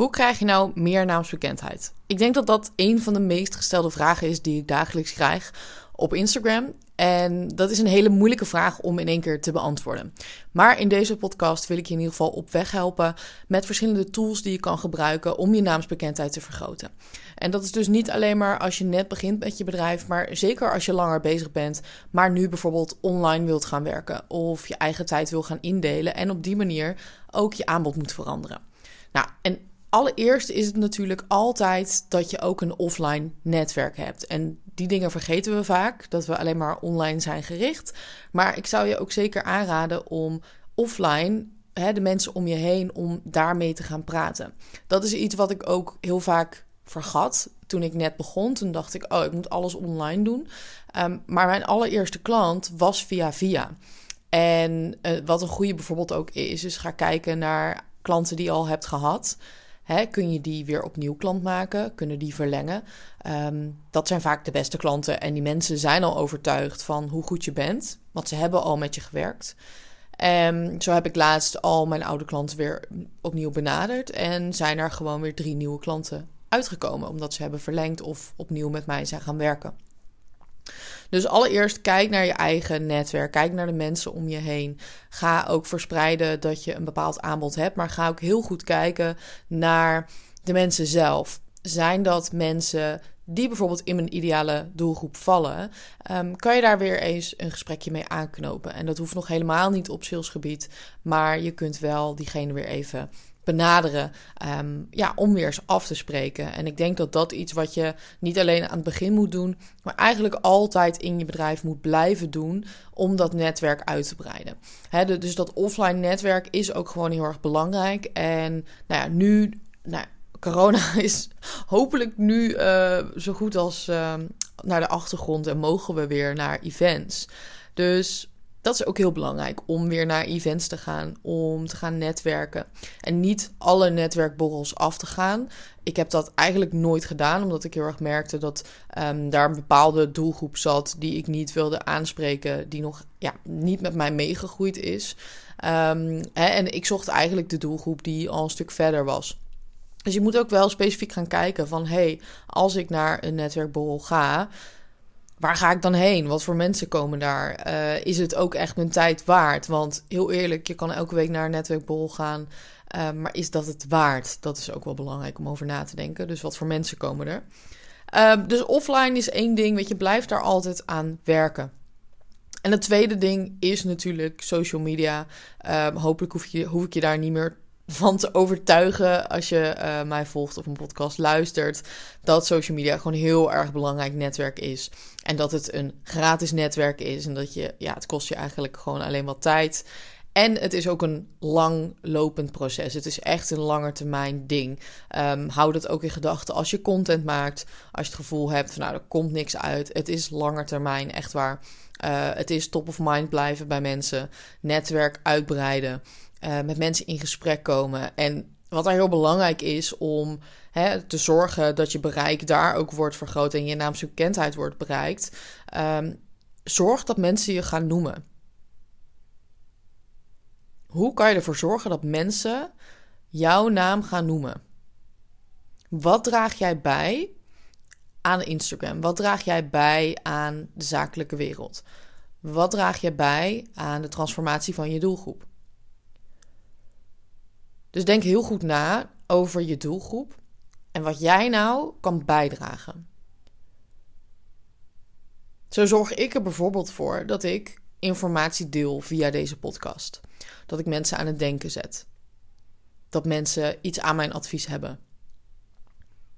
Hoe krijg je nou meer naamsbekendheid? Ik denk dat dat een van de meest gestelde vragen is die ik dagelijks krijg op Instagram. En dat is een hele moeilijke vraag om in één keer te beantwoorden. Maar in deze podcast wil ik je in ieder geval op weg helpen met verschillende tools die je kan gebruiken om je naamsbekendheid te vergroten. En dat is dus niet alleen maar als je net begint met je bedrijf, maar zeker als je langer bezig bent, maar nu bijvoorbeeld online wilt gaan werken of je eigen tijd wil gaan indelen en op die manier ook je aanbod moet veranderen. Nou, en allereerst is het natuurlijk altijd dat je ook een offline netwerk hebt. En die dingen vergeten we vaak, dat we alleen maar online zijn gericht. Maar ik zou je ook zeker aanraden om offline hè, de mensen om je heen, om daarmee te gaan praten. Dat is iets wat ik ook heel vaak vergat toen ik net begon. Toen dacht ik, oh, ik moet alles online doen. Ehm, maar mijn allereerste klant was via via. En uh, wat een goede bijvoorbeeld ook is, is ga kijken naar klanten die je al hebt gehad. Hè, kun je die weer opnieuw klant maken? Kunnen die verlengen? Um, dat zijn vaak de beste klanten. En die mensen zijn al overtuigd van hoe goed je bent. Want ze hebben al met je gewerkt. En zo heb ik laatst al mijn oude klanten weer opnieuw benaderd. En zijn er gewoon weer drie nieuwe klanten uitgekomen. Omdat ze hebben verlengd of opnieuw met mij zijn gaan werken. Dus allereerst kijk naar je eigen netwerk. Kijk naar de mensen om je heen. Ga ook verspreiden dat je een bepaald aanbod hebt. Maar ga ook heel goed kijken naar de mensen zelf. Zijn dat mensen die bijvoorbeeld in mijn ideale doelgroep vallen, um, kan je daar weer eens een gesprekje mee aanknopen. En dat hoeft nog helemaal niet op salesgebied, maar je kunt wel diegene weer even benaderen um, ja, om weer eens af te spreken. En ik denk dat dat iets wat je niet alleen aan het begin moet doen, maar eigenlijk altijd in je bedrijf moet blijven doen om dat netwerk uit te breiden. He, dus dat offline netwerk is ook gewoon heel erg belangrijk. En nou ja, nu, nou, corona is hopelijk nu uh, zo goed als uh, naar de achtergrond en mogen we weer naar events. Dus dat is ook heel belangrijk om weer naar events te gaan, om te gaan netwerken. En niet alle netwerkborrels af te gaan. Ik heb dat eigenlijk nooit gedaan, omdat ik heel erg merkte dat um, daar een bepaalde doelgroep zat die ik niet wilde aanspreken, die nog ja, niet met mij meegegroeid is. Um, hè, en ik zocht eigenlijk de doelgroep die al een stuk verder was. Dus je moet ook wel specifiek gaan kijken van, hey, als ik naar een netwerkborrel ga waar ga ik dan heen? Wat voor mensen komen daar? Uh, is het ook echt mijn tijd waard? Want heel eerlijk, je kan elke week naar een netwerkbol gaan. Uh, maar is dat het waard? Dat is ook wel belangrijk om over na te denken. Dus wat voor mensen komen er? Uh, dus offline is één ding, weet je, blijf daar altijd aan werken. En het tweede ding is natuurlijk social media. Hopelijk hoef, je, hoef ik je daar niet meer van te overtuigen als je uh, mij volgt of een podcast luistert, dat social media gewoon heel erg belangrijk netwerk is. En dat het een gratis netwerk is en dat je, ja, het kost je eigenlijk gewoon alleen wat tijd. En het is ook een langlopend proces. Het is echt een langetermijn ding. Um, hou dat ook in gedachten als je content maakt. Als je het gevoel hebt van nou, er komt niks uit. Het is langetermijn, echt waar. Uh, het is top of mind blijven bij mensen. Netwerk uitbreiden. Uh, met mensen in gesprek komen. En wat daar heel belangrijk is om hè, te zorgen dat je bereik daar ook wordt vergroot en je naamsbekendheid wordt bereikt. Um, zorg dat mensen je gaan noemen. Hoe kan je ervoor zorgen dat mensen jouw naam gaan noemen? Wat draag jij bij aan Instagram? Wat draag jij bij aan de zakelijke wereld? Wat draag je bij aan de transformatie van je doelgroep? Dus denk heel goed na over je doelgroep en wat jij nou kan bijdragen. Zo zorg ik er bijvoorbeeld voor dat ik informatie deel via deze podcast. Dat ik mensen aan het denken zet. Dat mensen iets aan mijn advies hebben.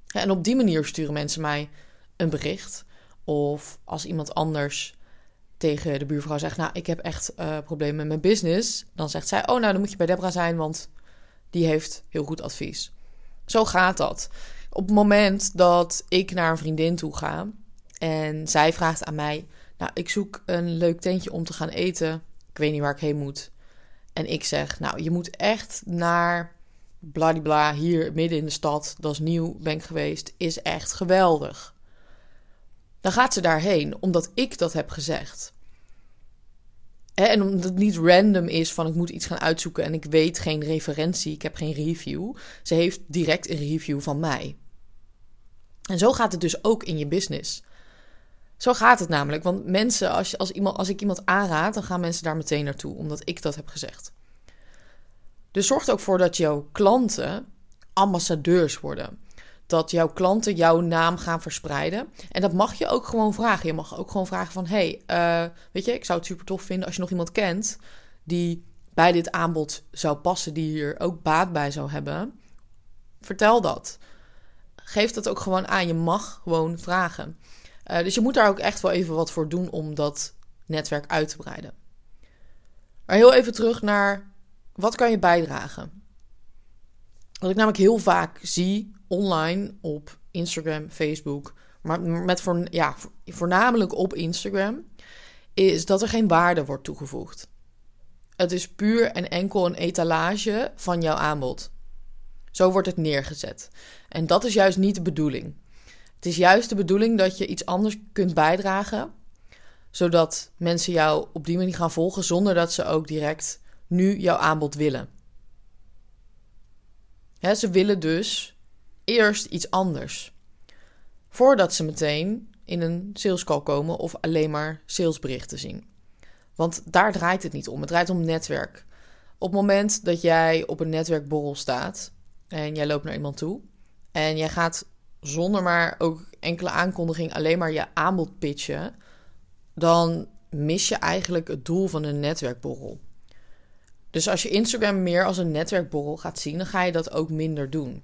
en op die manier sturen mensen mij een bericht. Of als iemand anders tegen de buurvrouw zegt: Nou, ik heb echt uh, problemen met mijn business. Dan zegt zij: Oh, nou, dan moet je bij Debra zijn, want die heeft heel goed advies. Zo gaat dat. Op het moment dat ik naar een vriendin toe ga en zij vraagt aan mij: Nou, ik zoek een leuk tentje om te gaan eten. Ik weet niet waar ik heen moet. En ik zeg: Nou, je moet echt naar bladibla hier midden in de stad. Dat is nieuw, ben ik geweest. Is echt geweldig. Dan gaat ze daarheen omdat ik dat heb gezegd. En omdat het niet random is van ik moet iets gaan uitzoeken en ik weet geen referentie, ik heb geen review. Ze heeft direct een review van mij. En zo gaat het dus ook in je business. Zo gaat het namelijk. Want mensen, als, als, iemand, als ik iemand aanraad, dan gaan mensen daar meteen naartoe, omdat ik dat heb gezegd. Dus zorg er ook voor dat jouw klanten ambassadeurs worden. Dat jouw klanten jouw naam gaan verspreiden. En dat mag je ook gewoon vragen. Je mag ook gewoon vragen van... hey, uh, weet je, ik zou het super tof vinden als je nog iemand kent... die bij dit aanbod zou passen, die hier ook baat bij zou hebben. Vertel dat. Geef dat ook gewoon aan. Je mag gewoon vragen. Uh, dus je moet daar ook echt wel even wat voor doen om dat netwerk uit te breiden. Maar heel even terug naar wat kan je bijdragen? Wat ik namelijk heel vaak zie online op Instagram, Facebook, maar met voor, ja, voornamelijk op Instagram, is dat er geen waarde wordt toegevoegd. Het is puur en enkel een etalage van jouw aanbod. Zo wordt het neergezet. En dat is juist niet de bedoeling. Het is juist de bedoeling dat je iets anders kunt bijdragen, zodat mensen jou op die manier gaan volgen zonder dat ze ook direct nu jouw aanbod willen. ze willen dus eerst iets anders. Voordat ze meteen in een salescall komen of alleen maar salesberichten zien. Want daar draait het niet om. Het draait om netwerk. Op het moment dat jij op een netwerkborrel staat en jij loopt naar iemand toe en jij gaat zonder maar ook enkele aankondiging alleen maar je aanbod pitchen, dan mis je eigenlijk het doel van een netwerkborrel. Dus als je Instagram meer als een netwerkborrel gaat zien, dan ga je dat ook minder doen.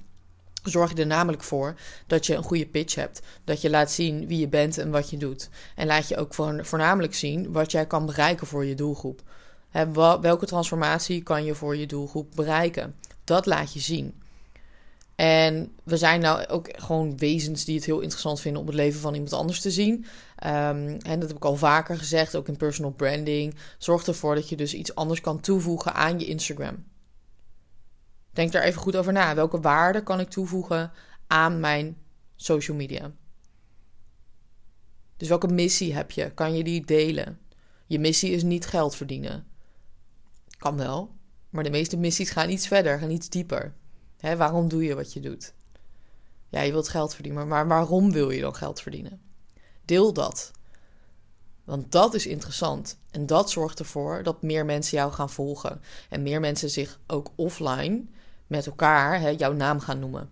Zorg je er namelijk voor dat je een goede pitch hebt. Dat je laat zien wie je bent en wat je doet. En laat je ook voornamelijk zien wat jij kan bereiken voor je doelgroep. welke transformatie kan je voor je doelgroep bereiken? Dat laat je zien. En we zijn nou ook gewoon wezens die het heel interessant vinden om het leven van iemand anders te zien. En dat heb ik al vaker gezegd, ook in personal branding. Zorg ervoor dat je dus iets anders kan toevoegen aan je Instagram. Denk daar even goed over na. Welke waarde kan ik toevoegen aan mijn social media? Dus welke missie heb je? Kan je die delen? Je missie is niet geld verdienen. Kan wel, maar de meeste missies gaan iets verder, gaan iets dieper. Hè, waarom doe je wat je doet? Ja, je wilt geld verdienen, maar waarom wil je dan geld verdienen? Deel dat. Want dat is interessant. En dat zorgt ervoor dat meer mensen jou gaan volgen. En meer mensen zich ook offline met elkaar hè, jouw naam gaan noemen.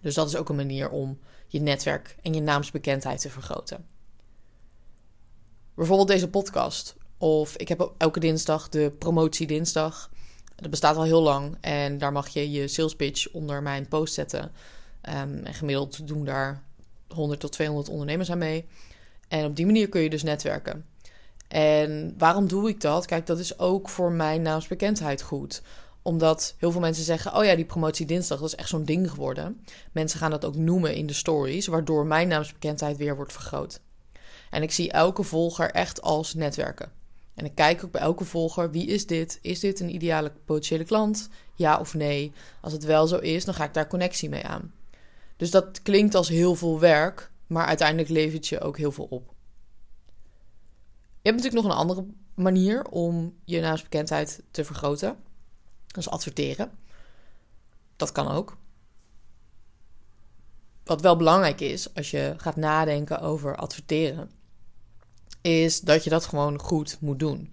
Dus dat is ook een manier om je netwerk en je naamsbekendheid te vergroten. Bijvoorbeeld deze podcast. Of ik heb elke dinsdag de promotie dinsdag. Dat bestaat al heel lang en daar mag je je sales pitch onder mijn post zetten. Um, en gemiddeld doen daar 100 tot 200 ondernemers aan mee. En op die manier kun je dus netwerken. En waarom doe ik dat? Kijk, dat is ook voor mijn naamsbekendheid goed omdat heel veel mensen zeggen: Oh ja, die promotie dinsdag, dat is echt zo'n ding geworden. Mensen gaan dat ook noemen in de stories, waardoor mijn naamsbekendheid weer wordt vergroot. En ik zie elke volger echt als netwerken. En ik kijk ook bij elke volger: wie is dit? Is dit een ideale potentiële klant? Ja of nee? Als het wel zo is, dan ga ik daar connectie mee aan. Dus dat klinkt als heel veel werk, maar uiteindelijk levert je ook heel veel op. Je hebt natuurlijk nog een andere manier om je naamsbekendheid te vergroten. Is adverteren. Dat kan ook. Wat wel belangrijk is als je gaat nadenken over adverteren, is dat je dat gewoon goed moet doen.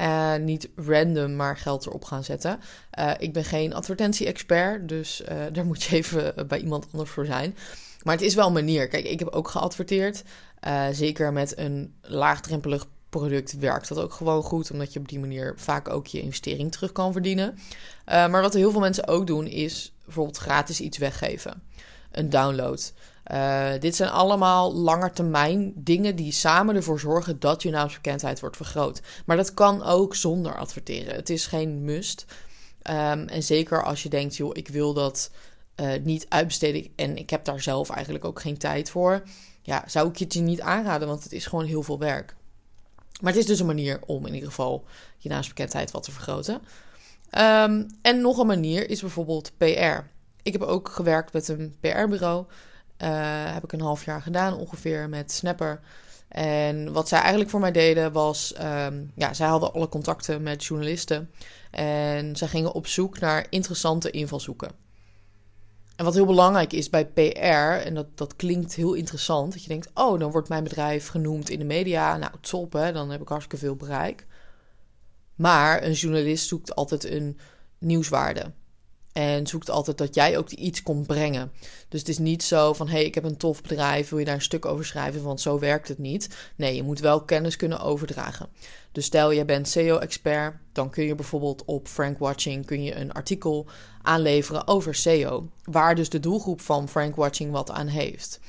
Uh, niet random maar geld erop gaan zetten. Uh, ik ben geen advertentie-expert, dus uh, daar moet je even bij iemand anders voor zijn. Maar het is wel een manier. Kijk, ik heb ook geadverteerd. zeker met een laagdrempelig product werkt dat ook gewoon goed, omdat je op die manier vaak ook je investering terug kan verdienen. maar wat heel veel mensen ook doen, is bijvoorbeeld gratis iets weggeven. Een download. Uh, dit zijn allemaal langetermijn dingen die samen ervoor zorgen dat je naamsbekendheid wordt vergroot. Maar dat kan ook zonder adverteren. Het is geen must. Um, en zeker als je denkt, joh, ik wil dat uh, niet uitbesteden en ik heb daar zelf eigenlijk ook geen tijd voor. Ja, zou ik het je niet aanraden, want het is gewoon heel veel werk. Maar het is dus een manier om in ieder geval je naamsbekendheid wat te vergroten. Um, en nog een manier is bijvoorbeeld PR. Ik heb ook gewerkt met een PR-bureau. Uh, heb ik een half jaar gedaan ongeveer met Snapper. En wat zij eigenlijk voor mij deden was, um, ja, zij hadden alle contacten met journalisten en zij gingen op zoek naar interessante invalshoeken. En wat heel belangrijk is bij PR, en dat, dat klinkt heel interessant, dat je denkt, oh, dan wordt mijn bedrijf genoemd in de media. Nou, top, hè, dan heb ik hartstikke veel bereik. Maar een journalist zoekt altijd een nieuwswaarde. En zoekt altijd dat jij ook iets komt brengen. Dus het is niet zo van: hé, hey, ik heb een tof bedrijf, wil je daar een stuk over schrijven? Want zo werkt het niet. Nee, je moet wel kennis kunnen overdragen. Dus stel je bent SEO-expert, dan kun je bijvoorbeeld op Frank Watching kun je een artikel aanleveren over SEO, waar dus de doelgroep van Frank Watching wat aan heeft.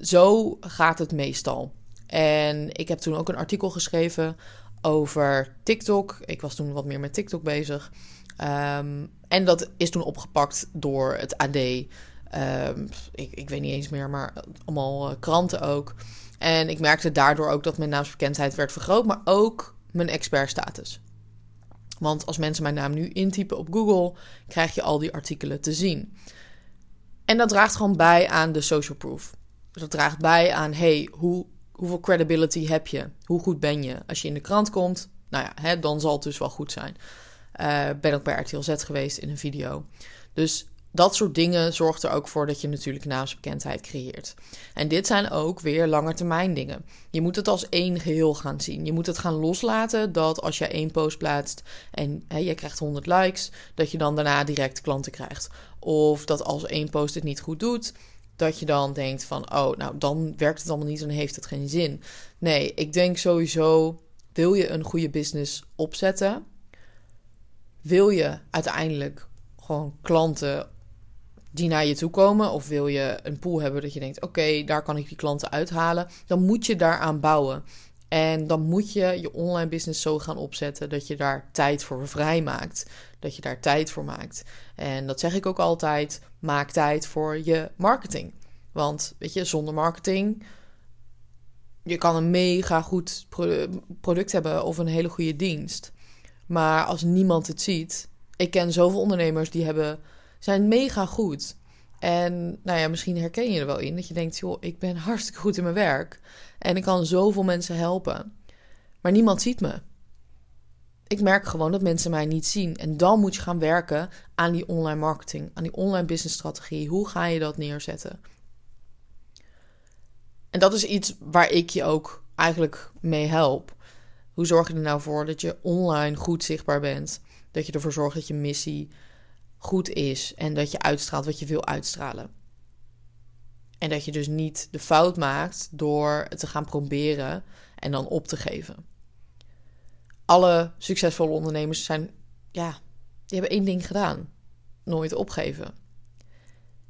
Zo gaat het meestal. En ik heb toen ook een artikel geschreven over TikTok. Ik was toen wat meer met TikTok bezig. Ehm, en dat is toen opgepakt door het AD. Ehm, ik, ik, weet niet eens meer, maar allemaal eh, kranten ook. En ik merkte daardoor ook dat mijn naamsbekendheid werd vergroot, maar ook mijn expertstatus. Want als mensen mijn naam nu intypen op Google, krijg je al die artikelen te zien. En dat draagt gewoon bij aan de social proof. Dat draagt bij aan, hey, hoe, hoeveel credibility heb je? Hoe goed ben je? Als je in de krant komt, nou ja, hè, dan zal het dus wel goed zijn. Uh, ben ook bij RTL Z geweest in een video. Dus dat soort dingen zorgt er ook voor dat je natuurlijk naamsbekendheid creëert. En dit zijn ook weer langetermijn dingen. Je moet het als één geheel gaan zien. Je moet het gaan loslaten dat als je één post plaatst en hè, je krijgt 100 likes, dat je dan daarna direct klanten krijgt. Of dat als één post het niet goed doet, dat je dan denkt van, oh, nou dan werkt het allemaal niet en heeft het geen zin. Nee, ik denk sowieso, wil je een goede business opzetten, wil je uiteindelijk gewoon klanten die naar je toe komen, of wil je een pool hebben dat je denkt: oké, daar kan ik die klanten uithalen, dan moet je daaraan bouwen. En dan moet je je online business zo gaan opzetten dat je daar tijd voor vrijmaakt. Dat je daar tijd voor maakt. En dat zeg ik ook altijd: maak tijd voor je marketing. Want weet je, zonder marketing. Je kan een mega goed product hebben of een hele goede dienst. Maar als niemand het ziet. Ik ken zoveel ondernemers die hebben zijn mega goed. En nou ja, misschien herken je er wel in dat je denkt: joh, ik ben hartstikke goed in mijn werk en ik kan zoveel mensen helpen. Maar niemand ziet me. Ik merk gewoon dat mensen mij niet zien. En dan moet je gaan werken aan die online marketing, aan die online business strategie. Hoe ga je dat neerzetten? En dat is iets waar ik je ook eigenlijk mee help. Hoe zorg je er nou voor dat je online goed zichtbaar bent? Dat je ervoor zorgt dat je missie goed is en dat je uitstraalt wat je wil uitstralen. En dat je dus niet de fout maakt door te gaan proberen en dan op te geven. Alle succesvolle ondernemers zijn, ja, die hebben één ding gedaan: nooit opgeven.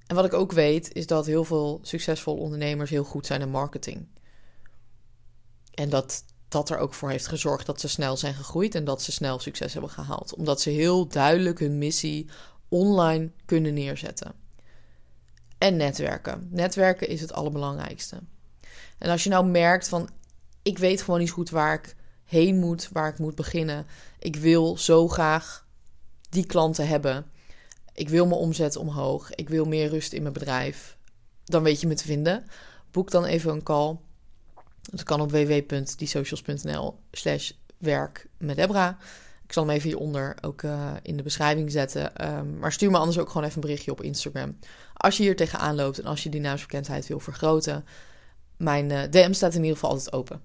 En wat ik ook weet, is dat heel veel succesvolle ondernemers heel goed zijn in marketing. En dat dat er ook voor heeft gezorgd dat ze snel zijn gegroeid en dat ze snel succes hebben gehaald. Omdat ze heel duidelijk hun missie online kunnen neerzetten. En netwerken. Netwerken is het allerbelangrijkste. En als je nou merkt van ik weet gewoon niet goed waar ik heen moet, waar ik moet beginnen. Ik wil zo graag die klanten hebben. Ik wil mijn omzet omhoog. Ik wil meer rust in mijn bedrijf. Dan weet je me te vinden. Boek dan even een call. Dat kan op www.diesocials.nl slash werk met Debra. Ik zal hem even hieronder ook uh, in de beschrijving zetten. Um, maar stuur me anders ook gewoon even een berichtje op Instagram. Als je hier tegenaan loopt en als je die naamsbekendheid wil vergroten. Mijn uh, DM staat in ieder geval altijd open.